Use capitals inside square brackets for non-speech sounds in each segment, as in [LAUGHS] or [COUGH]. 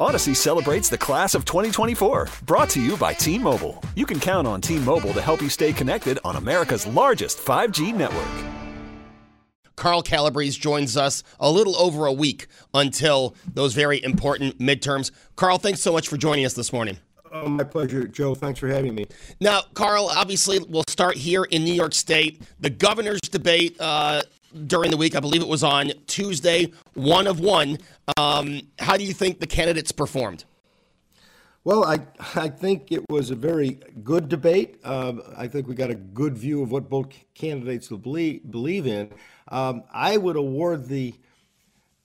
Audacy celebrates the class of 2024, brought to you by T Mobile. You can count on T Mobile to help you stay connected on America's largest 5G network. Carl Calabrese joins us a little over a week until those very important midterms. Carl, thanks so much for joining us this morning. Oh, my pleasure, Joe. Thanks for having me. Now, Carl, obviously, we'll start here in New York State. The governor's debate uh, during the week, I believe it was on Tuesday, one of one. Um, how do you think the candidates performed? Well, I, I think it was a very good debate. Um, I think we got a good view of what both candidates believe, believe in. Um, I would award the,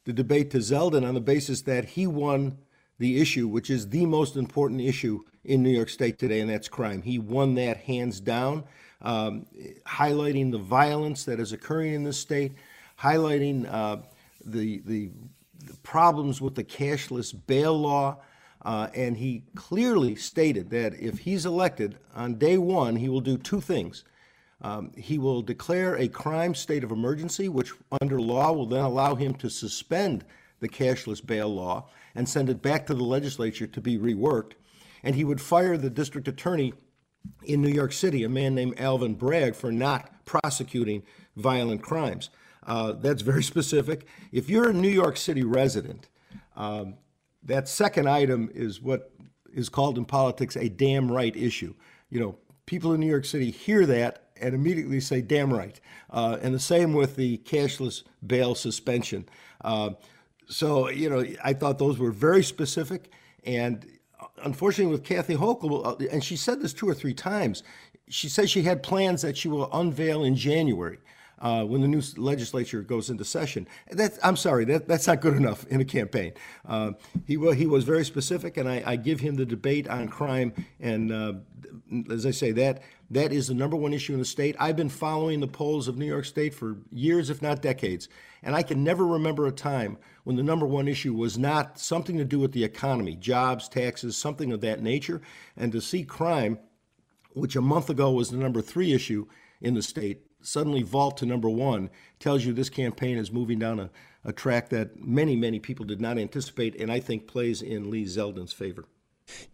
the debate to Zeldin on the basis that he won the issue, which is the most important issue in New York State today, and that's crime. He won that hands down, um, highlighting the violence that is occurring in this state, highlighting uh, the, the, the problems with the cashless bail law. Uh, and he clearly stated that if he's elected on day one, he will do two things. Um, he will declare a crime state of emergency, which under law will then allow him to suspend the cashless bail law and send it back to the legislature to be reworked. And he would fire the district attorney in New York City, a man named Alvin Bragg, for not prosecuting violent crimes. Uh, that's very [LAUGHS] specific. If you're a New York City resident, um, that second item is what is called in politics a damn right issue. You know, people in New York City hear that and immediately say, damn right. Uh, and the same with the cashless bail suspension. Uh, so, you know, I thought those were very specific. And unfortunately, with Kathy Hochul, uh, and she said this two or three times, she says she had plans that she will unveil in January. Uh, when the new legislature goes into session. I'm sorry, that, that's not good enough in a campaign. Uh, he, he was very specific, and I, I, give him the debate on crime. And uh, as I say, that that is the number one issue in the state. I've been following the polls of New York State for years, if not decades, and I can never remember a time when the number one issue was not something to do with the economy, jobs, taxes, something of that nature. And to see crime, which a month ago was the number three issue in the state, suddenly vault to number one tells you this campaign is moving down a, a track that many, many people did not anticipate, and I think plays in Lee Zeldin's favor.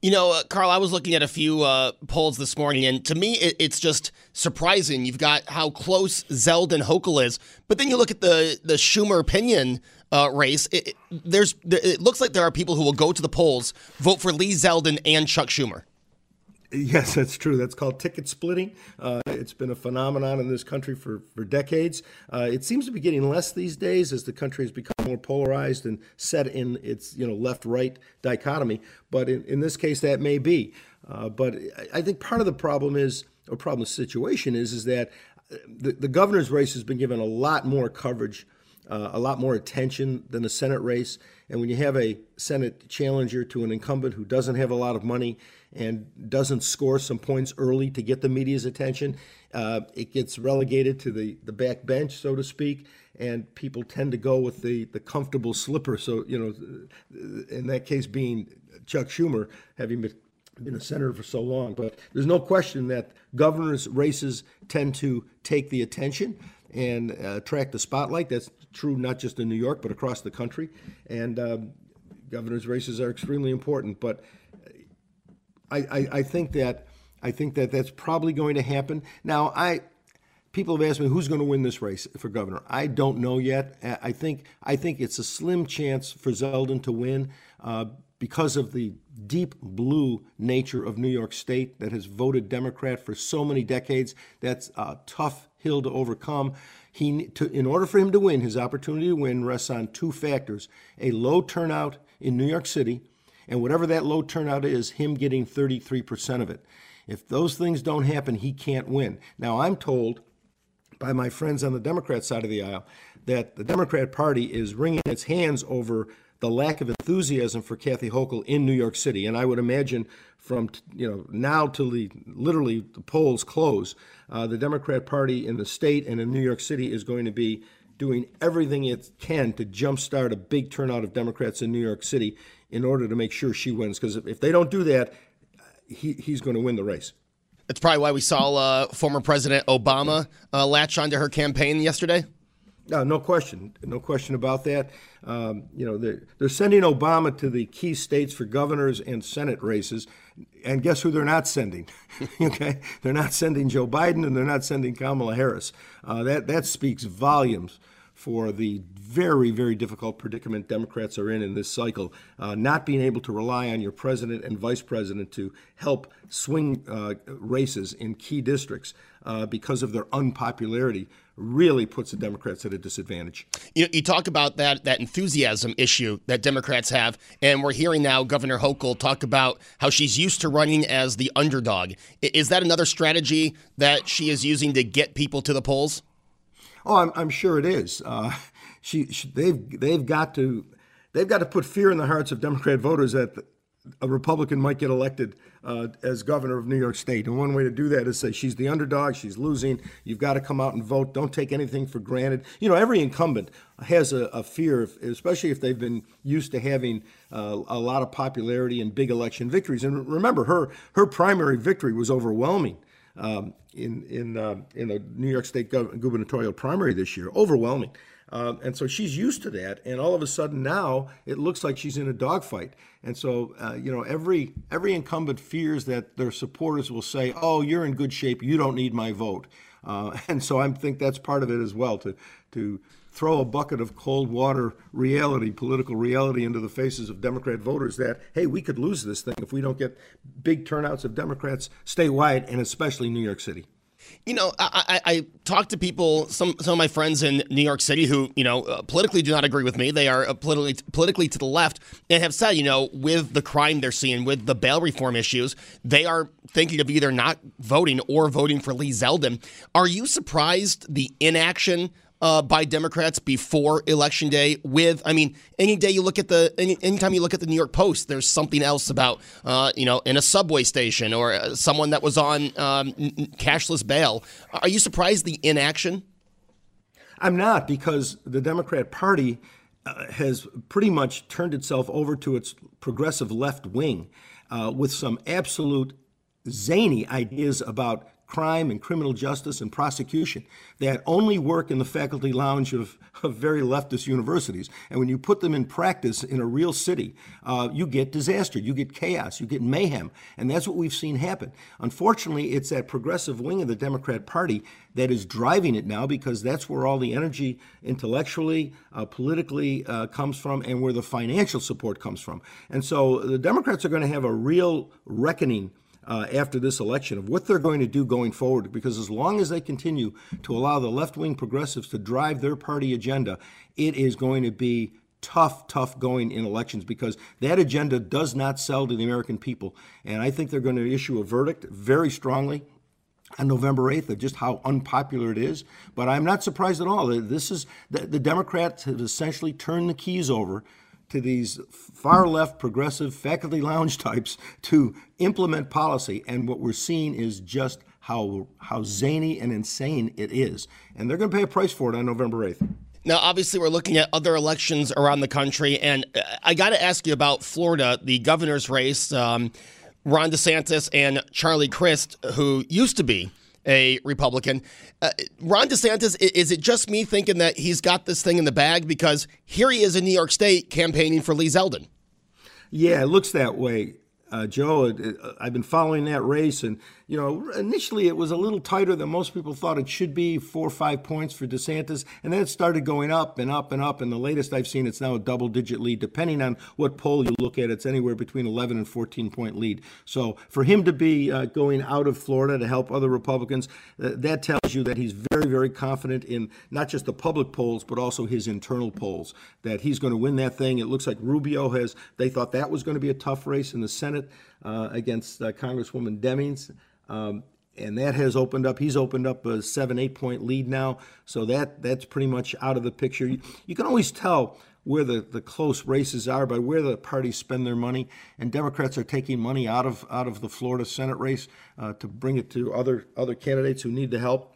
You know, uh, Carl, I was looking at a few uh, polls this morning, and to me, it, it's just surprising. You've got how close Zeldin Hochul is, but then you look at the the Schumer Pinion uh, race. It, it, there's it looks like there are people who will go to the polls, vote for Lee Zeldin and Chuck Schumer. Yes, that's true. That's called ticket splitting. Uh, it's been a phenomenon in this country for, for decades. Uh, it seems to be getting less these days as the country has become more polarized and set in its you know left-right dichotomy. But in, in this case, that may be. Uh, but I think part of the problem is, or problem situation is, is that uh, the, the governor's race has been given a lot more coverage, uh, a lot more attention than a Senate race. And when you have a Senate challenger to an incumbent who doesn't have a lot of money, and doesn't score some points early to get the media's attention, uh, it gets relegated to the, the back bench, so to speak, and people tend to go with the, the comfortable slipper. So, you know, in that case being Chuck Schumer, having been, been a senator for so long. But there's no question that governors' races tend to take the attention and uh, attract the spotlight. That's true not just in New York, but across the country. And um, governors' races are extremely important. But I, I, I think that I think that that's probably going to happen. Now, I people have asked me who's going to win this race for governor. I don't know yet. I think I think it's a slim chance for Zeldin to win uh, because of the deep blue nature of New York State that has voted Democrat for so many decades. That's a tough hill to overcome. He, to, in order for him to win, his opportunity to win rests on two factors: a low turnout in New York City and whatever that low turnout is, him getting 33% of it. If those things don't happen, he can't win. Now, I'm told by my friends on the Democrat side of the aisle that the Democrat Party is wringing its hands over the lack of enthusiasm for Kathy Hochul in New York City. And I would imagine from you know now till the literally the polls close, uh, the Democrat Party in the state and in New York City is going to be doing everything it can to jumpstart a big turnout of Democrats in New York City in order to make sure she wins. Because if they don't do that, he, he's going to win the race. That's probably why we saw uh, former President Obama uh, latch onto her campaign yesterday. No, no question, no question about that. Um, you know, they're, they're sending Obama to the key states for governors and Senate races, and guess who they're not sending? [LAUGHS] okay, they're not sending Joe Biden, and they're not sending Kamala Harris. Uh, that that speaks volumes for the very, very difficult predicament Democrats are in in this cycle, uh, not being able to rely on your president and vice president to help swing uh, races in key districts uh, because of their unpopularity really puts the Democrats at a disadvantage. You, you talk about that that enthusiasm issue that Democrats have, and we're hearing now Governor Hochul talk about how she's used to running as the underdog. Is that another strategy that she is using to get people to the polls? Oh, I'm, I'm sure it is. Uh, [LAUGHS] she, she, they've they've got to they've got to put fear in the hearts of Democrat voters that a Republican might get elected uh, as governor of New York State. And one way to do that is say she's the underdog, she's losing. You've got to come out and vote. Don't take anything for granted. You know, every incumbent has a, a fear, especially if they've been used to having uh, a lot of popularity and big election victories. And remember, her her primary victory was overwhelming um, in in uh, in the New York State gubernatorial primary this year, overwhelming. Um, and so she's used to that, and all of a sudden now it looks like she's in a dogfight. And so uh, you know every every incumbent fears that their supporters will say, "Oh, you're in good shape. You don't need my vote." Uh, [LAUGHS] and so I think that's part of it as well to to throw a bucket of cold water reality, political reality, into the faces of Democrat voters that, hey, we could lose this thing if we don't get big turnouts of Democrats statewide and especially New York City. You know, I, I, I talk to people, some some of my friends in New York City who, you know, uh, politically do not agree with me. They are uh, politically politically to the left and have said, you know, with the crime they're seeing, with the bail reform issues, they are thinking of either not voting or voting for Lee Zeldin. Are you surprised the inaction uh, by Democrats before election day. With, I mean, any day you look at the, any, anytime you look at the New York Post, there's something else about, uh, you know, in a subway station or uh, someone that was on um, cashless bail. Are you surprised the inaction? I'm not because the Democrat Party uh, has pretty much turned itself over to its progressive left wing uh, with some absolute zany ideas about crime and criminal justice and prosecution that only work in the faculty lounge of, of very leftist universities. And when you put them in practice in a real city, uh, you get disaster, you get chaos, you get mayhem. And that's what we've seen happen. Unfortunately, it's that progressive wing of the Democrat Party that is driving it now because that's where all the energy intellectually, uh, politically uh, comes from and where the financial support comes from. And so the Democrats are going to have a real reckoning uh, after this election of what they're going to do going forward. Because as long as they continue to allow the left wing progressives to drive their party agenda, it is going to be tough, tough going in elections because that agenda does not sell to the American people. And I think they're going to issue a verdict very strongly on November 8th of just how unpopular it is. But I'm not surprised at all. This is the, the Democrats have essentially turned the keys over to these far left progressive faculty lounge [LAUGHS] types to implement policy. And what we're seeing is just how, how zany and insane it is. And they're going to pay a price for it on November 8th. Now, obviously, we're looking at other elections around the country. And I got to ask you about Florida, the governor's race. Um, Ron DeSantis and Charlie Crist, who used to be a Republican. Uh, Ron DeSantis, is it just me thinking that he's got this thing in the bag? Because here he is in New York State campaigning for Lee Zeldin. Yeah, it looks that way, uh, Joe. It, it, I've been following that race, and you know, initially it was a little tighter than most people thought it should be, four or five points for DeSantis, and then it started going up and up and up. And the latest I've seen, it's now a double-digit lead, depending on what poll you look at. It's anywhere between 11 and 14 point lead. So for him to be uh, going out of Florida to help other Republicans, uh, that tells you that he's very, very confident in not just the public polls but also his internal polls. That he's going to win that thing. It looks like Rubio has. They thought that was going to be a tough race in the Senate uh, against uh, Congresswoman Demings. Um, and that has opened up. He's opened up a seven, eight point lead now. So that that's pretty much out of the picture. You, you can always tell where the, the close races are, by where the parties spend their money, and Democrats are taking money out of out of the Florida Senate race uh, to bring it to other other candidates who need the help.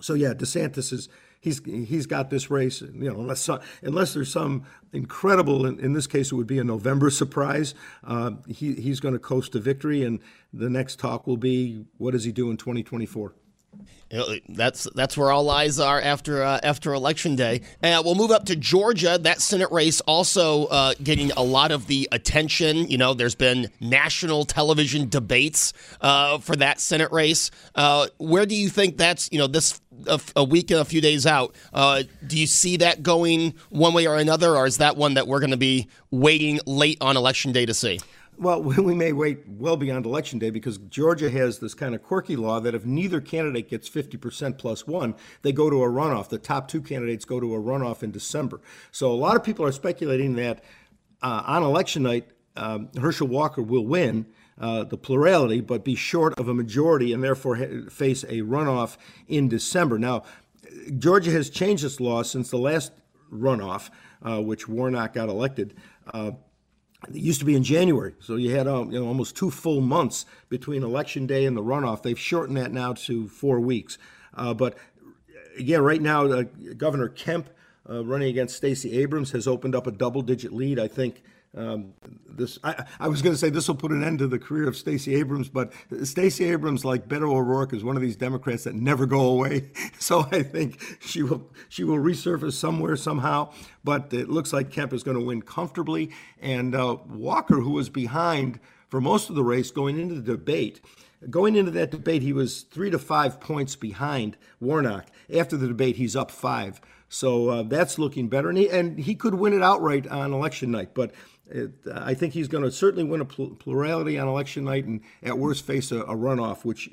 So yeah, DeSantis is he's he's got this race. You know, unless unless there's some incredible, in, in this case, it would be a November surprise. Uh, he he's going to coast to victory, and the next talk will be what does he do in 2024. That's that's where all eyes are after uh, after election day. We'll move up to Georgia. That Senate race also uh, getting a lot of the attention. You know, there's been national television debates uh, for that Senate race. Uh, where do you think that's you know this a, a week and a few days out? Uh, do you see that going one way or another, or is that one that we're going to be waiting late on election day to see? Well, [LAUGHS] we may wait well beyond election day because Georgia has this kind of quirky law that if neither candidate gets 50% plus one, they go to a runoff. The top two candidates go to a runoff in December. So a lot of people are speculating that uh, on election night, um, Herschel Walker will win. Uh, the plurality, but be short of a majority and therefore ha- face a runoff in December. Now, Georgia has changed its law since the last runoff, uh, which Warnock got elected. It used to be in January, so you had um, you know, almost two full months between election day and the runoff. They've shortened that now to four weeks. Uh, but again, right now, uh, Governor Kemp, uh, running against Stacey Abrams, has opened up a double-digit lead. I think um, this I, I was going to say this will put an end to the career of Stacey Abrams, but Stacey Abrams, like Beto O'Rourke, is one of these Democrats that never go away. [LAUGHS] So I think she will she will resurface somewhere somehow. But it looks like Kemp is going to win comfortably, and uh, Walker, who was behind for most of the race going into the debate. Going into that debate, he was three to five points behind Warnock. After the debate, he's up five. So uh, that's looking better. And he, and he could win it outright on election night. But it, I think he's going to certainly win a plurality on election night and at worst face a, a runoff, which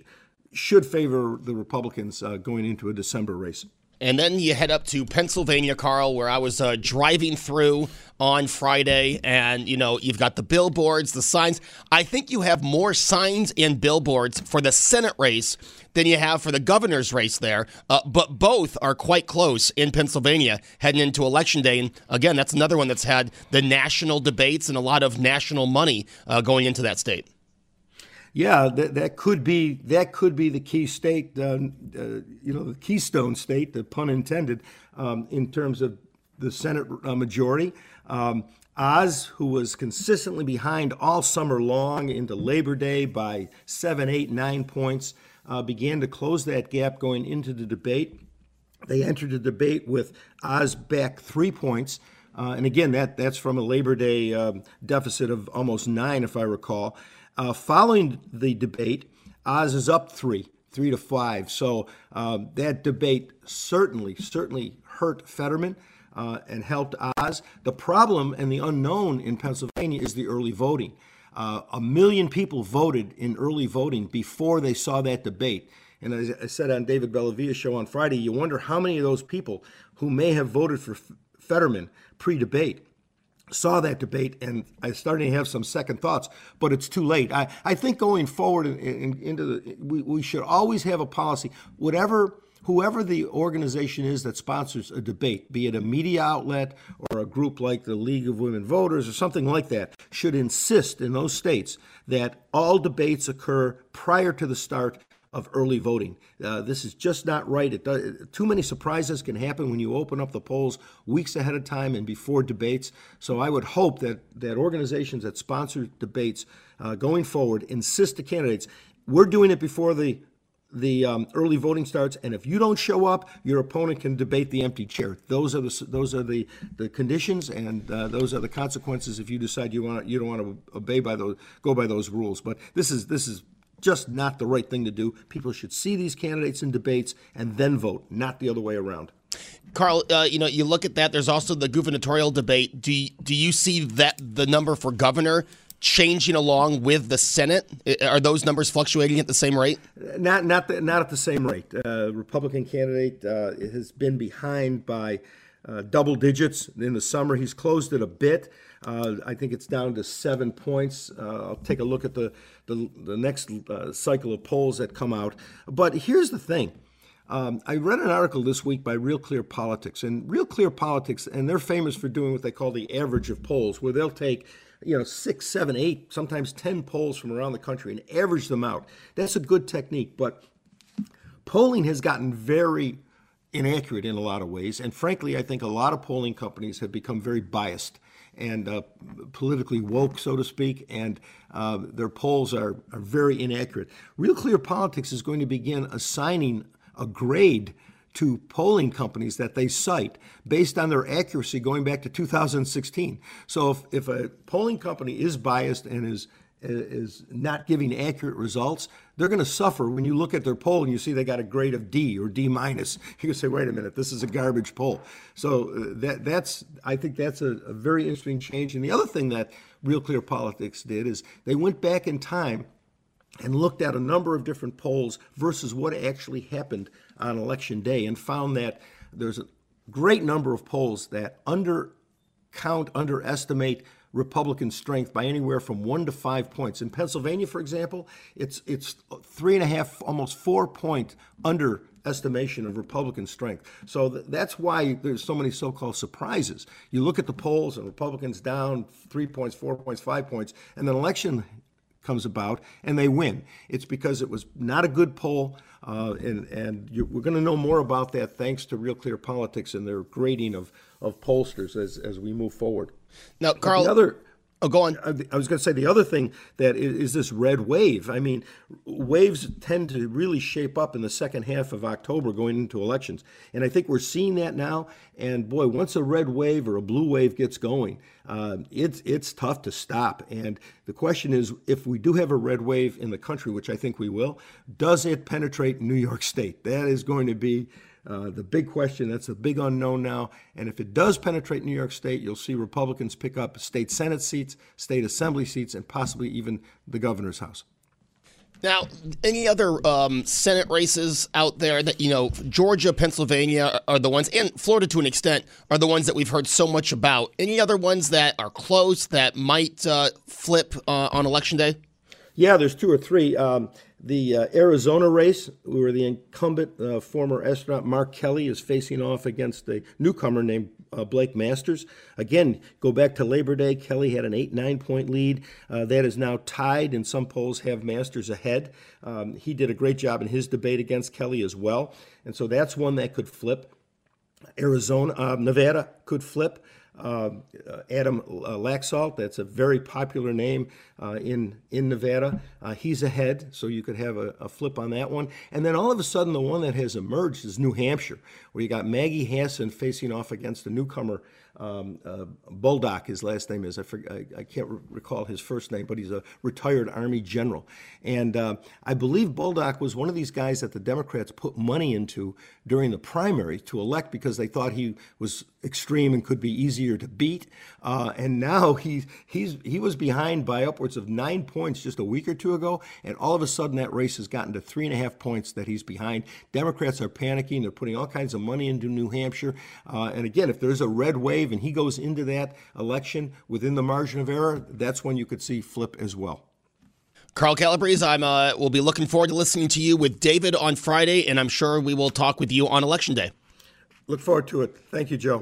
should favor the Republicans uh, going into a December race. And then you head up to Pennsylvania, Carl, where I was uh, driving through on Friday. And, you know, you've got the billboards, the signs. I think you have more signs and billboards for the Senate race than you have for the governor's race there. Uh, but both are quite close in Pennsylvania heading into election day. And again, that's another one that's had the national debates and a lot of national money uh, going into that state. Yeah, that, that could be that could be the key state, uh, uh, you know, the keystone state, the pun intended, um, in terms of the Senate uh, majority. Um, Oz, who was consistently behind all summer long into Labor Day by seven, eight, nine points, uh, began to close that gap going into the debate. They entered the debate with Oz back three points. Uh, and again, that, that's from a Labor Day um, deficit of almost nine, if I recall. Uh, following the debate, Oz is up three, three to five. So um, that debate certainly, certainly hurt Fetterman. Uh, and helped Oz. The problem and the unknown in Pennsylvania is the early voting. Uh, a million people voted in early voting before they saw that debate. And as I said on David Bellavia's show on Friday, you wonder how many of those people who may have voted for Fetterman pre debate saw that debate and I started to have some second thoughts, but it's too late. I, I think going forward in, in, into the, we, we should always have a policy, whatever whoever the organization is that sponsors a debate, be it a media outlet or a group like the League of Women Voters or something like that, should insist in those states that all debates occur prior to the start of early voting. Uh, this is just not right. It does, too many surprises can happen when you open up the polls weeks ahead of time and before debates. So I would hope that that organizations that sponsor debates uh, going forward insist to candidates. We're doing it before the the um, early voting starts, and if you don't show up, your opponent can debate the empty chair. Those are the those are the, the conditions, and uh, those are the consequences if you decide you want you don't want to obey by those go by those rules. But this is this is just not the right thing to do. People should see these candidates in debates and then vote, not the other way around. Carl, uh, you know, you look at that. There's also the gubernatorial debate. Do you, do you see that the number for governor changing along with the Senate? Are those numbers fluctuating at the same rate? Not not the, not at the same rate. Uh, Republican candidate uh, has been behind by uh, double digits in the summer. He's closed it a bit. Uh, I think it's down to seven points. Uh, I'll take a look at the the, the next uh, cycle of polls that come out. But here's the thing. Um, I read an article this week by Real Clear Politics, and Real Clear Politics, and they're famous for doing what they call the average of polls, where they'll take you know six, seven, eight, sometimes ten polls from around the country and average them out. That's a good technique, but polling has gotten very inaccurate in a lot of ways, and frankly, I think a lot of polling companies have become very biased and uh, politically woke, so to speak, and uh, their polls are, are very inaccurate. Real Clear Politics is going to begin assigning a grade to polling companies that they cite based on their accuracy going back to 2016. So if, if a polling company is biased and is is not giving accurate results, they're going to suffer when you look at their poll and you see they got a grade of D or D minus. [LAUGHS] You can say, wait a minute, this is a garbage poll. So uh, that that's I think that's a, a very interesting change. And the other thing that Real Clear Politics did is they went back in time and looked at a number of different polls versus what actually happened on election day and found that there's a great number of polls that undercount, underestimate Republican strength by anywhere from one to five points. In Pennsylvania, for example, it's it's three and a half, almost four point underestimation of Republican strength. So th- that's why there's so many so-called surprises. You look at the polls and Republicans down three points, four points, five points, and then election comes about and they win. It's because it was not a good poll, uh, and and you, we're going to know more about that thanks to Real Clear Politics and their grading of of pollsters as as we move forward. Now, Carl. The other, oh, go on. I was going to say the other thing that is, is, this red wave. I mean, waves tend to really shape up in the second half of October going into elections. And I think we're seeing that now. And boy, once a red wave or a blue wave gets going, uh, it's, it's tough to stop. And the question is if we do have a red wave in the country, which I think we will, does it penetrate New York State? That is going to be uh, the big question, that's a big unknown now. And if it does penetrate New York State, you'll see Republicans pick up state Senate seats, state Assembly seats, and possibly even the governor's house. Now, any other um, Senate races out there that, you know, Georgia, Pennsylvania are the ones, and Florida to an extent, are the ones that we've heard so much about. Any other ones that are close that might uh, flip uh, on election day? Yeah, there's two or three. Um, the uh, Arizona race, where the incumbent uh, former astronaut Mark Kelly is facing off against a newcomer named uh, Blake Masters. Again, go back to Labor Day. Kelly had an 8 9 point lead. Uh, that is now tied, and some polls have Masters ahead. Um, he did a great job in his debate against Kelly as well. And so that's one that could flip. Arizona, uh, Nevada could flip. Uh, Adam uh, Laxalt, that's a very popular name uh, in in Nevada. Uh, he's ahead, so you could have a, a, flip on that one. And then all of a sudden, the one that has emerged is New Hampshire, where you got Maggie Hassan facing off against a newcomer um, uh, Bolduc, his last name is. I, forget, I, I, can't re- recall his first name, but he's a retired Army general. And uh, I believe Bolduc was one of these guys that the Democrats put money into during the primary to elect because they thought he was extreme and could be easier to beat. Uh, and now he, he's, he was behind by upwards of nine points just a week or two ago. And all of a sudden, that race has gotten to three and a half points that he's behind. Democrats are panicking. They're putting all kinds of money into New Hampshire. Uh, and again, if there's a red wave, and he goes into that election within the margin of error, that's when you could see flip as well. Carl Calabrese, I'm uh, will be looking forward to listening to you with David on Friday, and I'm sure we will talk with you on election day. Look forward to it. Thank you, Joe.